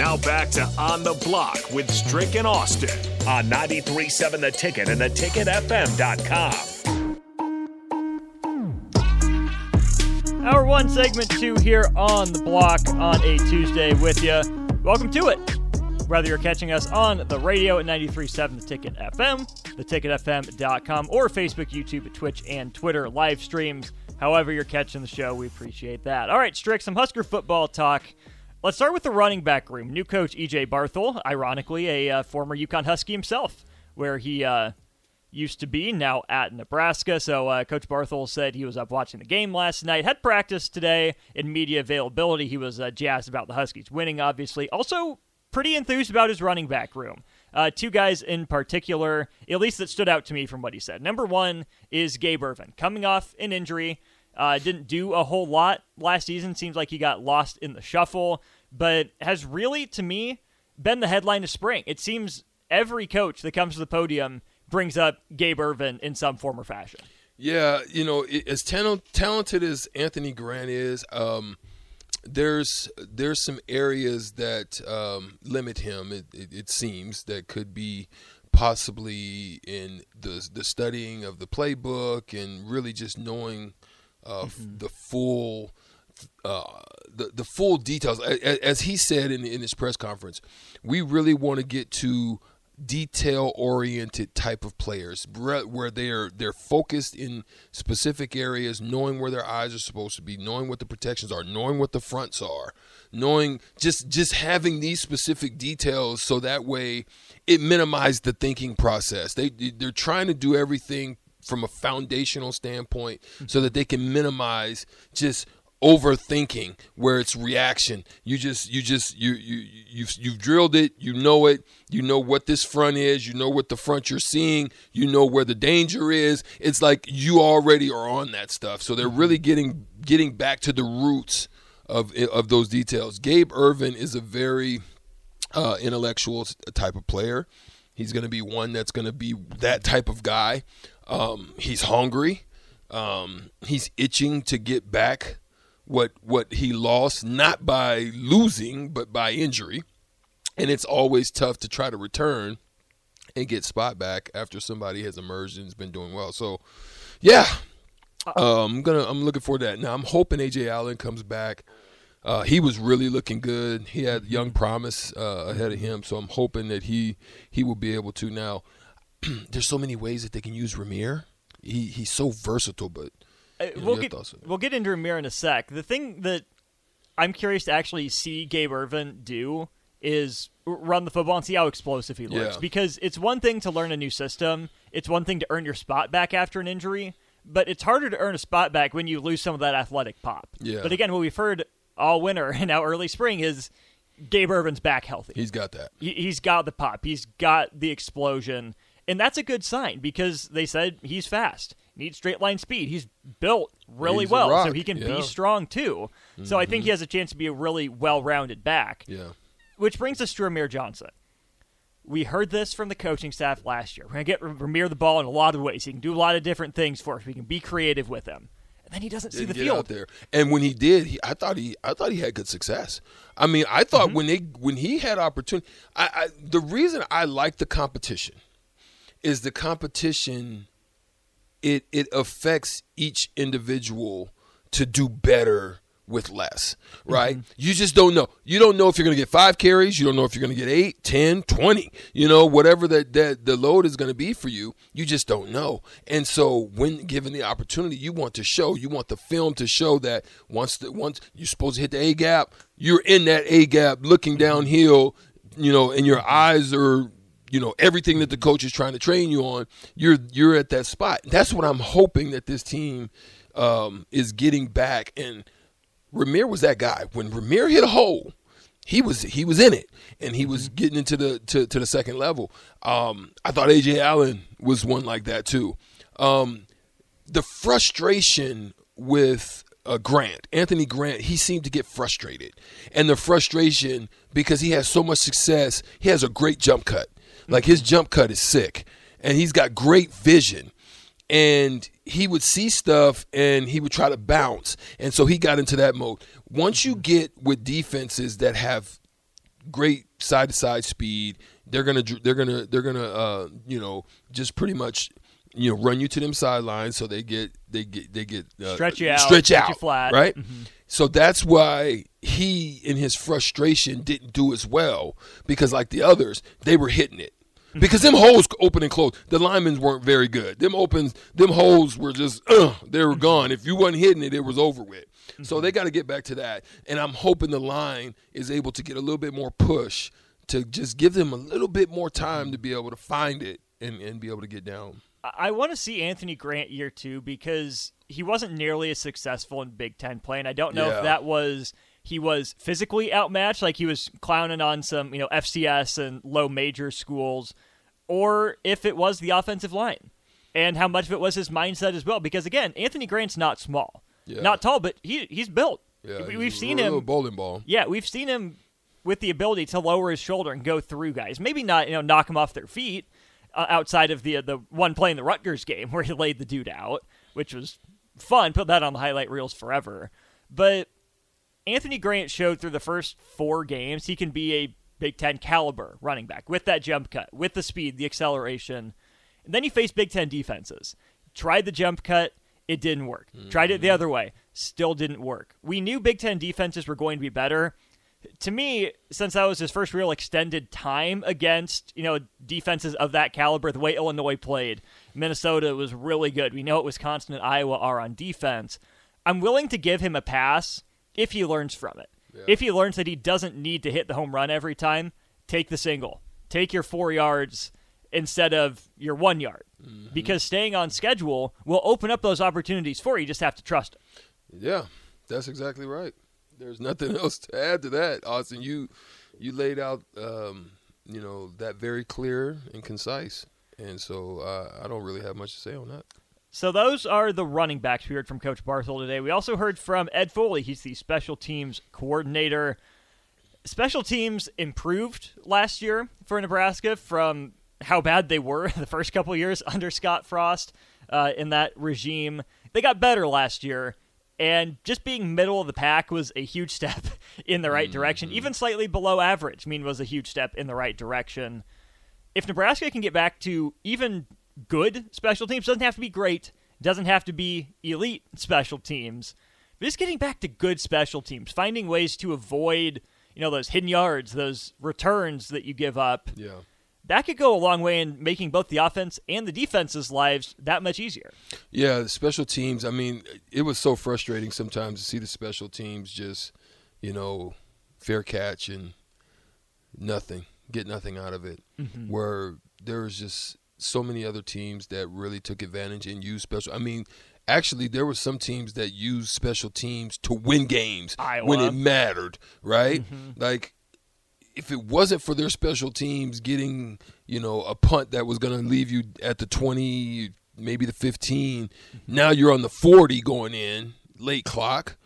Now back to On the Block with Strick and Austin on 93.7 The Ticket and theticketfm.com. Hour one, segment two here on the block on a Tuesday with you. Welcome to it. Whether you're catching us on the radio at 93.7 The Ticket FM, theticketfm.com, or Facebook, YouTube, Twitch, and Twitter live streams. However, you're catching the show, we appreciate that. All right, Strick, some Husker football talk. Let's start with the running back room. New coach EJ Barthel, ironically, a uh, former UConn Husky himself, where he uh, used to be, now at Nebraska. So, uh, Coach Barthel said he was up watching the game last night, had practice today in media availability. He was uh, jazzed about the Huskies winning, obviously. Also, pretty enthused about his running back room. Uh, two guys in particular, at least that stood out to me from what he said. Number one is Gabe Ervin, coming off an injury. Uh, didn't do a whole lot last season. Seems like he got lost in the shuffle, but has really, to me, been the headline of spring. It seems every coach that comes to the podium brings up Gabe Ervin in some form or fashion. Yeah, you know, as talented as Anthony Grant is, um, there's there's some areas that um, limit him. It, it, it, seems that could be possibly in the the studying of the playbook and really just knowing uh, mm-hmm. the full uh, the the full details. As, as he said in in his press conference, we really want to get to detail oriented type of players where they're they're focused in specific areas knowing where their eyes are supposed to be knowing what the protections are knowing what the fronts are knowing just just having these specific details so that way it minimizes the thinking process they they're trying to do everything from a foundational standpoint so that they can minimize just overthinking where it's reaction. You just you just you you you've, you've drilled it. You know it. You know what this front is. You know what the front you're seeing. You know where the danger is. It's like you already are on that stuff. So they're really getting getting back to the roots of of those details. Gabe ervin is a very uh, intellectual type of player. He's going to be one that's going to be that type of guy um, he's hungry. Um, he's itching to get back what what he lost not by losing but by injury. And it's always tough to try to return and get spot back after somebody has emerged and has been doing well. So yeah. Um, I'm gonna I'm looking to that. Now I'm hoping Ajay Allen comes back. Uh, he was really looking good. He had young promise uh, ahead of him. So I'm hoping that he he will be able to. Now there's so many ways that they can use Rahmir he he's so versatile but uh, we'll get we'll get into Rahmir in a sec. The thing that I'm curious to actually see Gabe Ervin do is run the football and see how explosive he looks. Yeah. Because it's one thing to learn a new system, it's one thing to earn your spot back after an injury, but it's harder to earn a spot back when you lose some of that athletic pop. Yeah. But again, what we've heard all winter and now early spring is Gabe Ervin's back healthy. He's got that. He, has got the pop. He's got the explosion. And that's a good sign because they said he's fast needs straight line speed. He's built really He's well, so he can yeah. be strong too. Mm-hmm. So I think he mm-hmm. has a chance to be a really well rounded back. Yeah. Which brings us to Rahmir Johnson. We heard this from the coaching staff last year. We're going to get Rahmir the ball in a lot of ways. He can do a lot of different things for us. We can be creative with him. And then he doesn't see the get field out there. And when he did, he, I thought he, I thought he had good success. I mean, I thought mm-hmm. when they, when he had opportunity, I, I, the reason I like the competition is the competition it it affects each individual to do better with less, right? Mm-hmm. You just don't know. You don't know if you're going to get 5 carries, you don't know if you're going to get 8, 10, 20, you know, whatever that that the load is going to be for you, you just don't know. And so when given the opportunity, you want to show, you want the film to show that once the once you're supposed to hit the A gap, you're in that A gap looking mm-hmm. downhill, you know, and your eyes are you know everything that the coach is trying to train you on you're you're at that spot that's what i'm hoping that this team um, is getting back and Rahmir was that guy when Rahmir hit a hole he was he was in it and he was mm-hmm. getting into the to, to the second level um, i thought aj allen was one like that too um, the frustration with uh, Grant, Anthony Grant, he seemed to get frustrated. And the frustration because he has so much success, he has a great jump cut. Like his jump cut is sick, and he's got great vision. And he would see stuff and he would try to bounce. And so he got into that mode. Once you get with defenses that have great side to side speed. They're gonna they're gonna they're gonna uh, you know just pretty much you know run you to them sidelines so they get they get they get uh, Stretch you out, stretch out you flat. right. Mhm. So that's why he, in his frustration, didn't do as well because, like the others, they were hitting it. Because them holes open and close, the linemen weren't very good. Them opens, them holes were just, uh, they were gone. If you wasn't hitting it, it was over with. So they got to get back to that. And I'm hoping the line is able to get a little bit more push to just give them a little bit more time to be able to find it and, and be able to get down. I- I want to see Anthony Grant year two because he wasn't nearly as successful in Big Ten play, and I don't know Yeah. if that was he was physically outmatched, like he was clowning on some you know FCS and low major schools, or if it was the offensive line, and how much of it was his mindset as well. Because again, Anthony Grant's not small, Yeah. not tall, but he he's built. Yeah, We- we've seen him. bowling ball. Yeah, we've seen him with the ability to lower his shoulder and go through guys. Maybe not, you know, knock them off their feet uh, outside of the the one play in the Rutgers game where he laid the dude out, which was fun. Put that on the highlight reels forever. But Anthony Grant showed through the first four games he can be a Big Ten caliber running back with that jump cut, with the speed, the acceleration. And then he faced Big Ten defenses. Tried the jump cut, it didn't work. Tried it the mm-hmm. other way, still didn't work. We knew Big Ten defenses were going to be better. To me, since that was his first real extended time against, you know, defenses of that caliber, the way Illinois played, Minnesota was really good. We know what Wisconsin and Iowa are on defense. I'm willing to give him a pass if he learns from it. If he learns that he doesn't need to hit the home run every time, take the single. Take your four yards instead of your one yard. Because staying on schedule will open up those opportunities for you. You just have to trust it. Yeah, that's exactly right. There's nothing else to add to that, Austin. You you laid out, um, you know, that very clear and concise, and so uh, I don't really have much to say on that. So those are the running backs we heard from Coach Barthel today. We also heard from Ed Foley. He's the special teams coordinator. Special teams improved last year for Nebraska from how bad they were the first couple years under Scott Frost uh, in that regime. They got better last year, and just being middle of the pack was a huge step in the right direction. Even slightly below average, I mean, was a huge step in the right direction if Nebraska can get back to even good special teams, doesn't have to be great, doesn't have to be elite special teams, but just getting back to good special teams, finding ways to avoid, you know, those hidden yards, those returns that you give up, Yeah. that could go a long way in making both the offense and the defense's lives that much easier. Yeah, the special teams. I mean, it was so frustrating sometimes to see the special teams just, you know, fair catch and nothing, get nothing out of it. Mm-hmm. Where there was just so many other teams that really took advantage and used special. I mean, actually, there were some teams that used special teams to win games Iowa. when it mattered, right? Mm-hmm. Like if it wasn't for their special teams getting, you know, a punt that was going to leave you at the 20, maybe the 15, mm-hmm. now you're on the 40 going in, late clock.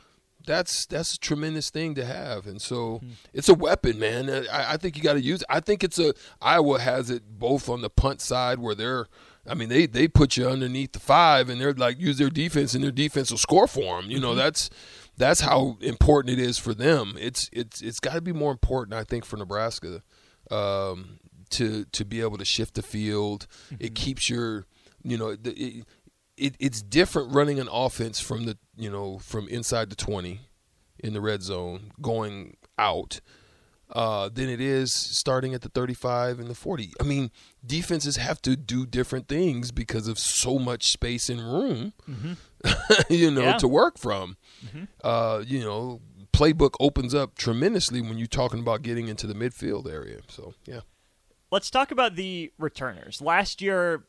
That's that's a tremendous thing to have, and so mm-hmm. it's a weapon, man. Uh, I, I think you got to use. it. I think it's a Iowa has it both on the punt side where they're, I mean, they they put you underneath the five, and they're like use their defense, and their defense will score for them. You know, mm-hmm. that's that's how important it is for them. It's it's it's got to be more important, I think, for Nebraska um, to to be able to shift the field. It mm-hmm. keeps your, you know, the, it, it it's different running an offense from the you know from inside the twenty in the red zone going out. Uh, than it is starting at the 35 and the 40. I mean, defenses have to do different things because of so much space and room, you know, Yeah. to work from. Uh, you know, playbook opens up tremendously when you're talking about getting into the midfield area. So, yeah. Let's talk about the returners. Last year,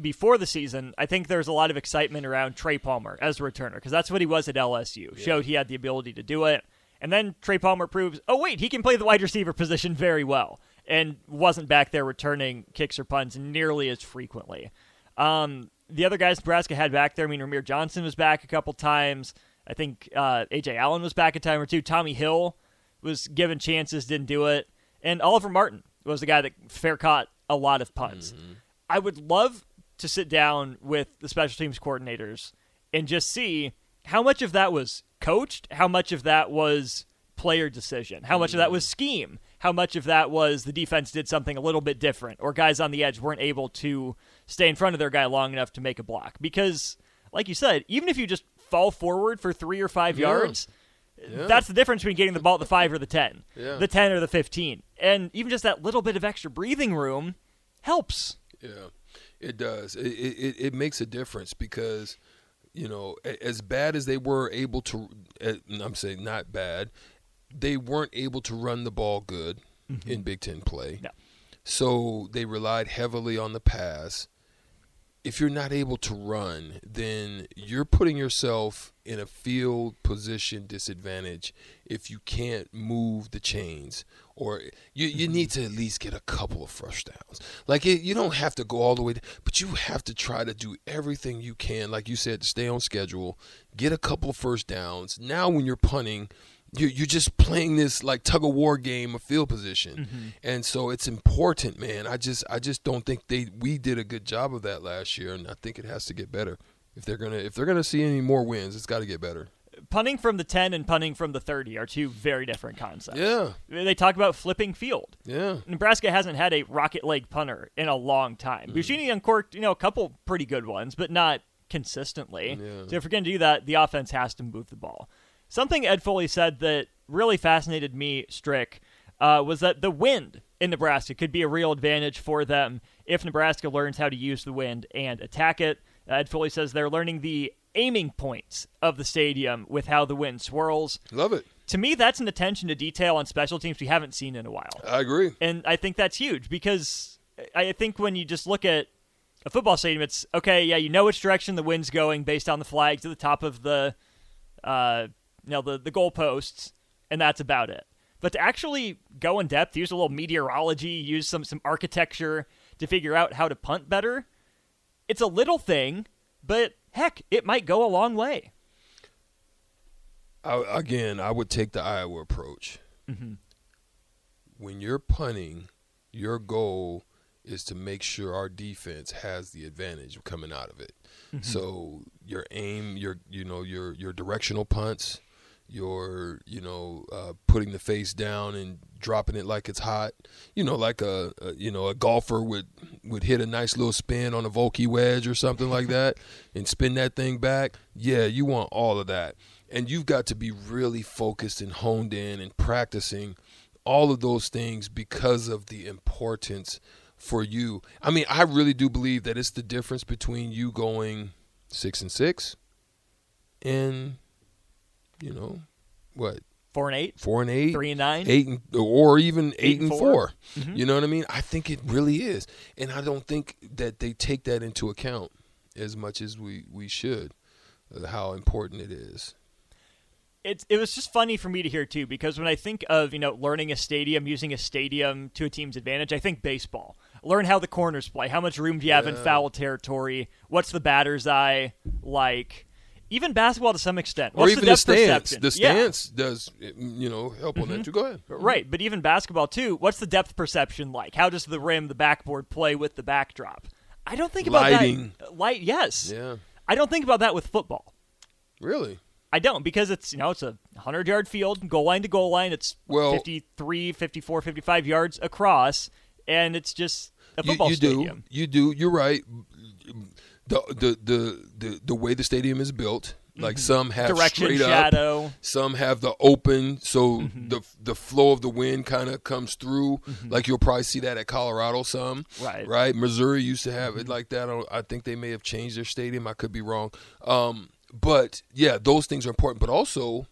before the season, I think there's a lot of excitement around Trey Palmer as a returner because that's what he was at LSU. Showed he had the ability to do it. And then Trey Palmer proves, oh, wait, he can play the wide receiver position very well and wasn't back there returning kicks or punts nearly as frequently. Um, the other guys Nebraska had back there, I mean, Rahmir Johnson was back a couple times. I think uh, Ajay Allen was back a time or two. Tommy Hill was given chances, didn't do it. And Oliver Martin was the guy that fair caught a lot of punts. I would love to sit down with the special teams coordinators and just see how much of that was coached, how much of that was player decision, how much of that was mm. scheme, how much of that was the defense did something a little bit different, or guys on the edge weren't able to stay in front of their guy long enough to make a block. Because, like you said, even if you just fall forward for three or five Yeah. yards, Yeah. that's the difference between getting the ball at the five or the 10, Yeah. the 10 or the 15. And even just that little bit of extra breathing room helps. Yeah, it does. It, it it makes a difference because you know as bad as they were able to, I'm saying not bad, they weren't able to run the ball good mm-hmm. in Big Ten play. No. So they relied heavily on the pass. If you're not able to run, then you're putting yourself in a field position disadvantage if you can't move the chains or you, you mm-hmm. need to at least get a couple of first downs. Like it, you don't have to go all the way, but you have to try to do everything you can, like you said, stay on schedule, get a couple of first downs. Now, when you're punting, you're, you're just playing this like tug of war game of field position, and so it's important, man. I just I just don't think they we did a good job of that last year, and I think it has to get better. If they're gonna if they're gonna see any more wins, it's got to get better. Punting from the 10 and punting from the 30 are two very different concepts. Yeah, They talk about flipping field. yeah. Nebraska hasn't had a rocket leg punter in a long time. Mm. Buschini uncorked, you know, a couple pretty good ones, but not consistently. Yeah. So if we're going to do that, the offense has to move the ball. Something Ed Foley said that really fascinated me, Strick, uh, was that the wind in Nebraska could be a real advantage for them if Nebraska learns how to use the wind and attack it. Ed Foley says they're learning the aiming points of the stadium with how the wind swirls. Love it. To me, that's an attention to detail on special teams we haven't seen in a while. I agree. And I think that's huge because I think when you just look at a football stadium, it's okay, yeah, you know which direction the wind's going based on the flags at the top of the, uh, you know, the the goalposts, and that's about it. But to actually go in depth, use a little meteorology, use some some architecture to figure out how to punt better, it's a little thing, but heck, it might go a long way. I, again, I would take the Iowa approach. Mm-hmm. When you're punting, your goal is to make sure our defense has the advantage of coming out of it. Mm-hmm. So your aim, your you know your your directional punts, your you know uh, putting the face down and dropping it like it's hot. You know, like a, a you know a golfer would would hit a nice little spin on a Vokey wedge or something like that, and spin that thing back. Yeah, you want all of that, and you've got to be really focused and honed in and practicing all of those things because of the importance for you. I mean, I really do believe that it's the difference between you going six and six and you know what Four and eight, four and eight, three and nine. eight and or even eight, Eight and and 4 four. Mm-hmm. You know what I mean? I think it really is, and I don't think that they take that into account as much as we we should. uh, How important it is. it it was just funny for me to hear too because when I think of you know learning a stadium, using a stadium to a team's advantage, I think baseball. Learn how the corners play. How much room do you have in foul territory? What's the batter's eye like? Even basketball to some extent. Or even the the, stance. perception? The Yeah. stance does, you know, help on that mm-hmm. too. Go ahead. Right, but even basketball too. What's the depth perception like? How does the rim, the backboard play with the backdrop? I don't think about Lighting. that. Light, yes. Yeah. I don't think about that with football. Really? I don't because it's you know it's a 100 yard field goal line to goal line it's Well- 53 54 55 yards across and it's just a You, football you stadium. do. You do. You're right. The, the the the the way the stadium is built, like some have Mm-hmm. Direction straight up, shadow. Some have the open, so Mm-hmm. the the flow of the wind kind of comes through. Like you'll probably see that at Colorado. Some Right. Mm-hmm. right. Missouri used to have it like that. I, I think they may have changed their stadium. I could be wrong. Um, but yeah, those things are important. But also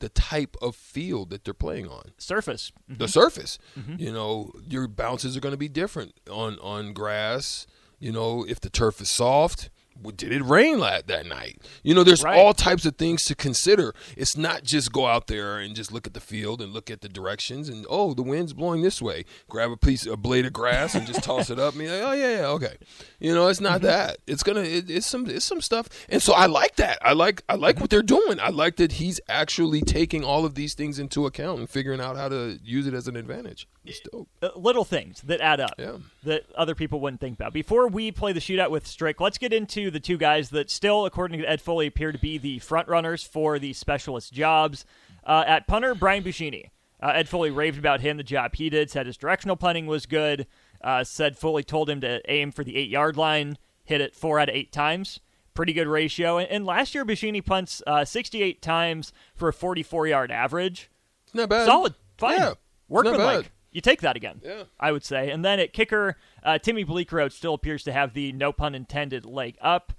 the type of field that they're playing on surface. the surface. Mm-hmm. You know, your bounces are going to be different on on grass. You know, if the turf is soft, did it rain that that night? You know, there's Right. all types of things to consider. It's not just go out there and just look at the field and look at the directions and oh, the wind's blowing this way. Grab a piece, a blade of grass, and just toss it up. And like, oh yeah, yeah, okay. You know, it's Mm-hmm. not that. It's gonna. It, it's some. It's some stuff. And so I like that. I like. I like what they're doing. I like that he's actually taking all of these things into account and figuring out how to use it as an advantage. It's dope. Uh, little things that add up Yeah. that other people wouldn't think about. Before we play the shootout with Strick, let's get into the two guys that still, according to Ed Foley, appear to be the front runners for the specialist jobs. Uh, at punter, Brian Buschini. Uh, Ed Foley raved about him, the job he did, said his directional punting was good. Uh, said Foley told him to aim for the eight yard line, hit it four out of eight times. Pretty good ratio. And, and last year, Buschini punts uh, 68 times for a 44 yard average. Not bad. Solid. Fine. Yeah. Workman like. You take that again. Yeah. I would say. And then at kicker, uh, Timmy Bleekrode still appears to have the no pun intended leg up.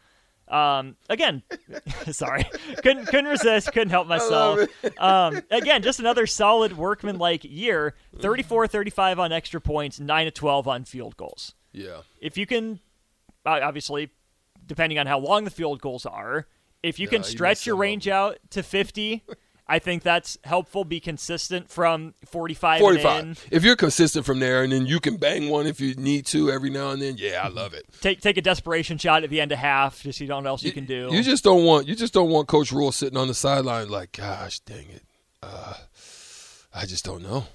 Um, again, sorry, couldn't couldn't resist, couldn't help myself. Um, again, just another solid workman like year. 34 35 on extra points, 9 to 12 on field goals. Yeah. If you can, uh, obviously, depending on how long the field goals are, if you can stretch miss your range out to 50, I think that's helpful. Be consistent from 45, and in. 45. If you're consistent from there and then you can bang one if you need to every now and then, yeah, I love it. Take take a desperation shot at the end of half, just you don't know what else you can do. You just don't want you just don't want Coach Rhule sitting on the sideline like, gosh, dang it, uh, I just don't know.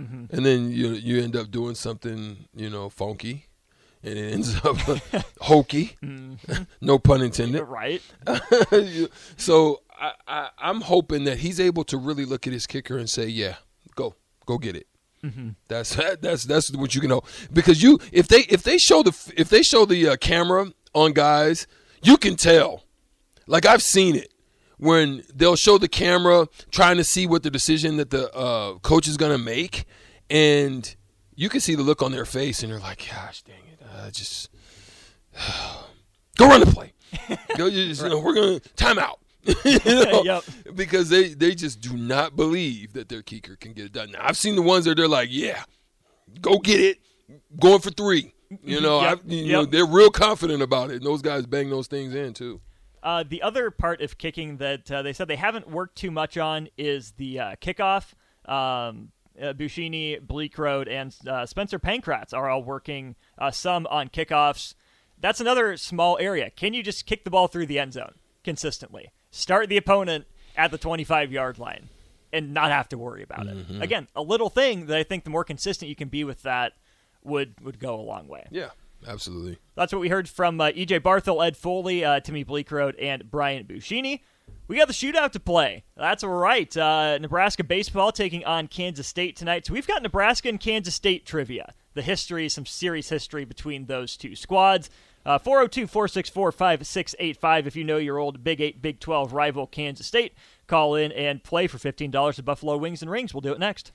Mm-hmm. And then you you end up doing something you know funky, and it ends up hokey. no pun intended. right? You- so I, I, I'm hoping that he's able to really look at his kicker and say, "Yeah, go, go get it." That's that's that's what you can hope because you if they if they show the if they show the uh, camera on guys, you can tell. Like I've seen it when they'll show the camera trying to see what the decision that the uh, coach is going to make, and you can see the look on their face, and they're like, "Gosh, dang it, I just go run the play." Go, just, you know, we're gonna timeout. you know? Yep. Because they they just do not believe that their kicker can get it done. Now I've seen the ones that they're like, yeah, go get it, going for three. You know, Yep. I, you know they're real confident about it, and those guys bang those things in too. Uh, the other part of kicking that uh, they said they haven't worked too much on is the uh, kickoff. Um, uh, Buschini, Bleak Road, and uh, Spencer Pankratz are all working uh, some on kickoffs. That's another small area. Can you just kick the ball through the end zone consistently? Start the opponent at the 25 yard line and not have to worry about it. Again, a little thing that I think the more consistent you can be with that would would go a long way. Yeah, absolutely. That's what we heard from uh, EJ Barthel, Ed Foley, uh, Timmy Bleekrode, and Brian Buschini. We got the shootout to play. That's right. Uh, Nebraska baseball taking on Kansas State tonight. So we've got Nebraska and Kansas State trivia. The history, some serious history between those two squads. Uh, 402 464 5685. If you know your old Big 8, Big 12 rival Kansas State, call in and play for $15 at Buffalo Wings and Rings. We'll do it next.